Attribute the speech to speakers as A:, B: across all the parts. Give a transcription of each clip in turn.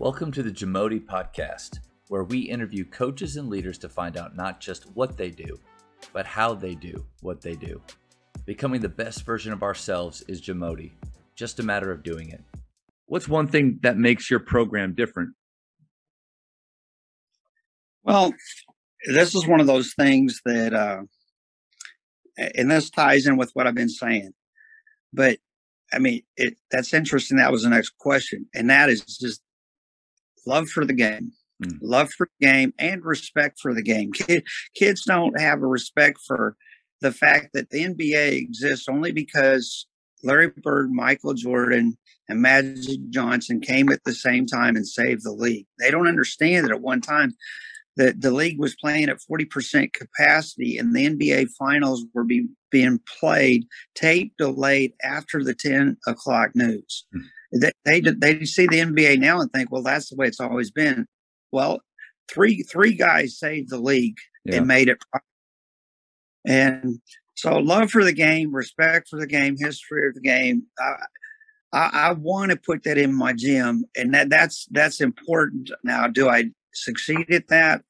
A: Welcome to the Jamodi Podcast, where we interview coaches and leaders to find out not just what they do, but how they do what they do. Becoming the best version of ourselves is Jamodi, just a matter of doing it. What's one thing that makes your program different?
B: Well, this is one of those things that, uh, and this ties in with what I've been saying, but I mean, it, that's interesting. That was the next question. And that is just love for the game, mm. love for the game, and respect for the game. Kid, kids don't have a respect for the fact that the NBA exists only because Larry Bird, Michael Jordan, and Magic Johnson came at the same time and saved the league. They don't understand that at one time that the league was playing at 40% capacity and the NBA finals were be, being played tape delayed after the 10 o'clock news. Mm they, they they see the NBA now and think, well, that's the way it's always been. Well, three three guys saved the league yeah. and made it. And so, love for the game, respect for the game, history of the game. I, I, I want to put that in my gym, and that that's that's important. Now, do I succeed at that?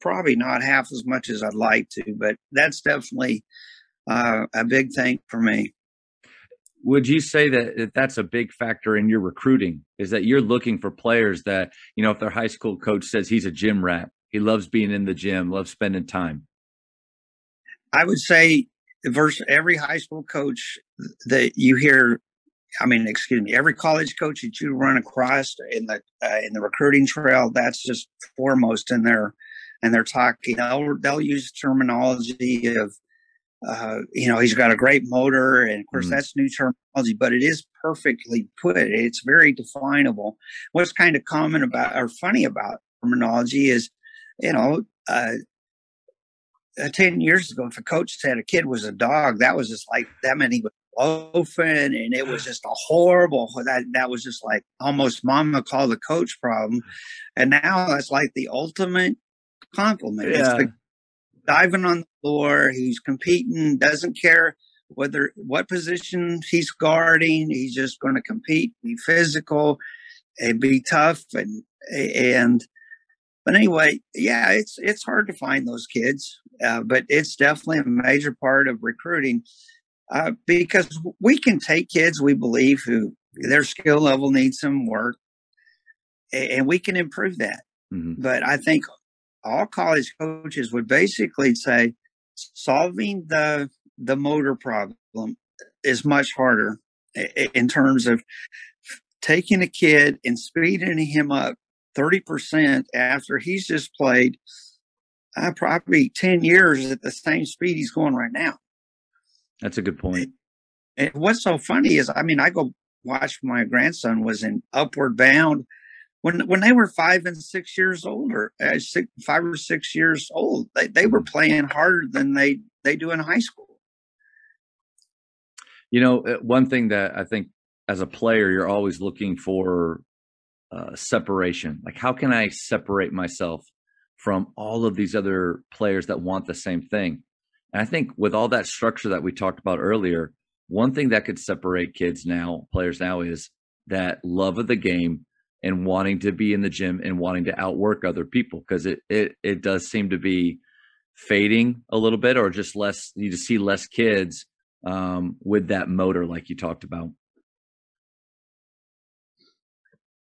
B: Probably not half as much as I'd like to, but that's definitely uh, a big thing for me
A: would you say that that's a big factor in your recruiting? Is that you're looking for players that you know if their high school coach says he's a gym rat he loves being in the gym loves spending time.
B: I would say versus every high school coach that you hear i mean excuse me every college coach that you run across in the uh, in the recruiting trail that's just foremost in their and they're talking they'll, they'll use terminology of uh, you know, he's got a great motor, and of course mm. that's new terminology, but it is perfectly put. It's very definable. What's kind of common about or funny about terminology is, you know, uh, uh, 10 years ago, if a coach said a kid was a dog, that was just like that meant he was loafing and it was just a horrible that that was just like almost mama called the coach problem. And now that's like the ultimate compliment. Yeah. Diving on the floor. He's competing, doesn't care whether what position he's guarding. He's just going to compete, be physical, and be tough. And and but anyway, yeah, it's it's hard to find those kids, uh, but it's definitely a major part of recruiting uh, because we can take kids we believe who their skill level needs some work, and we can improve that. Mm-hmm. But I think all college coaches would basically say solving the the motor problem is much harder in terms of taking a kid and speeding him up 30% after he's just played uh, probably 10 years at the same speed he's going right now.
A: That's a good point.
B: And what's so funny is, I mean, I go watch my grandson was in Upward Bound when when they were five and six years older, uh, six, five or six years old, they, they were playing harder than they they do in high school.
A: You know, uh, one thing that I think as a player, you're always looking for uh, separation. Like, how can I separate myself from all of these other players that want the same thing? And I think with all that structure that we talked about earlier, one thing that could separate kids now, players now, is that love of the game and wanting to be in the gym and wanting to outwork other people because it, it it does seem to be fading a little bit or just less you just see less kids um, with that motor like you talked about.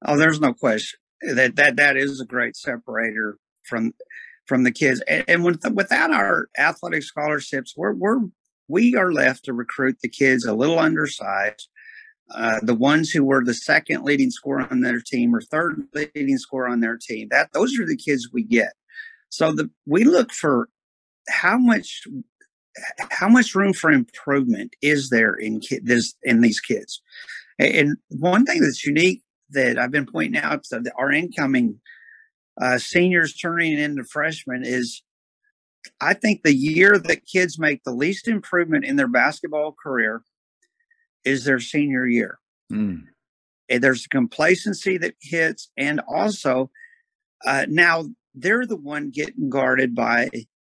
B: Oh there's no question. That that that is a great separator from from the kids. And, and with, without our athletic scholarships we're we're we are left to recruit the kids a little undersized uh, the ones who were the second leading scorer on their team or third leading scorer on their team. That those are the kids we get. So the we look for how much how much room for improvement is there in this in these kids. And one thing that's unique that I've been pointing out to our incoming uh, seniors turning into freshmen is I think the year that kids make the least improvement in their basketball career is their senior year. Mm. And there's complacency that hits, and also uh, now they're the one getting guarded by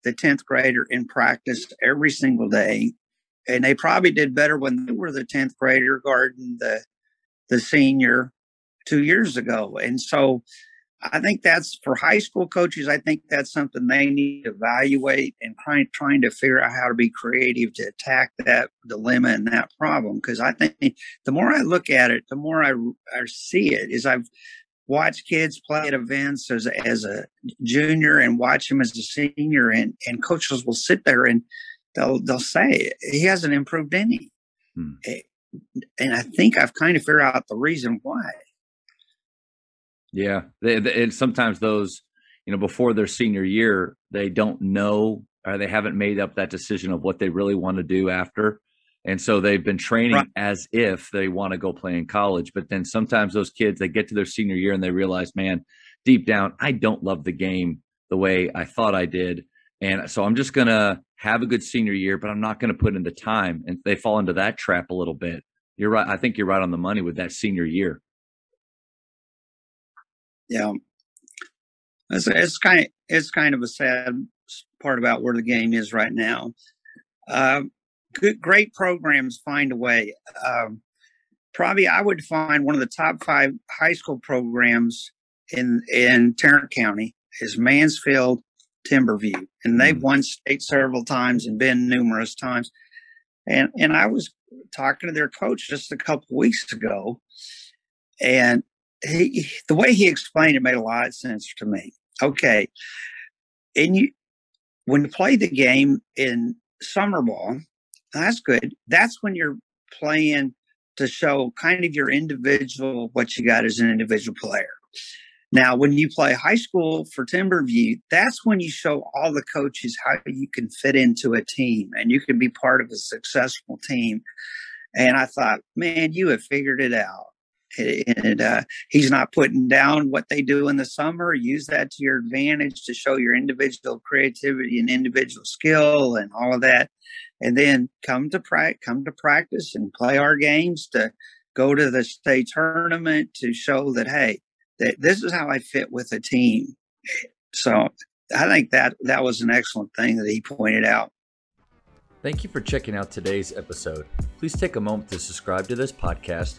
B: the 10th grader in practice every single day. And they probably did better when they were the 10th grader guarding the the senior two years ago. And so I think that's for high school coaches. I think that's something they need to evaluate and trying trying to figure out how to be creative to attack that dilemma and that problem. Because I think the more I look at it, the more I, I see it. Is I've watched kids play at events as a, as a junior and watch them as a senior, and and coaches will sit there and they'll they'll say he hasn't improved any. Hmm. Eh, and I think I've kind of figured out the reason why.
A: Yeah, they, they, and sometimes those, you know, before their senior year, they don't know or they haven't made up that decision of what they really want to do after. And so they've been training right. as if they want to go play in college. But then sometimes those kids, they get to their senior year and they realize, man, deep down, I don't love the game the way I thought I did. And so I'm just going to have a good senior year, but I'm not going to put in the time. And they fall into that trap a little bit. You're right. I think you're right on the money with that senior year.
B: Yeah, it's, it's kind of it's kind of a sad part about where the game is right now. Uh, good, great programs find a way. Um, probably, I would find one of the top five high school programs in in Tarrant County is Mansfield Timberview, and they've mm. won state several times and been numerous times. And and I was talking to their coach just a couple weeks ago, and he, the way he explained it made a lot of sense to me. Okay, and you when you play the game in summer ball, that's good. That's when you're playing to show kind of your individual what you got as an individual player. Now, when you play high school for Timberview, that's when you show all the coaches how you can fit into a team and you can be part of a successful team. And I thought, man, you have figured it out and uh, he's not putting down what they do in the summer. Use that to your advantage to show your individual creativity and individual skill and all of that, and then come to come to practice and play our games to go to the state tournament to show that hey, that this is how I fit with a team. So I think that that was an excellent thing that he pointed out.
A: Thank you for checking out today's episode. Please take a moment to subscribe to this podcast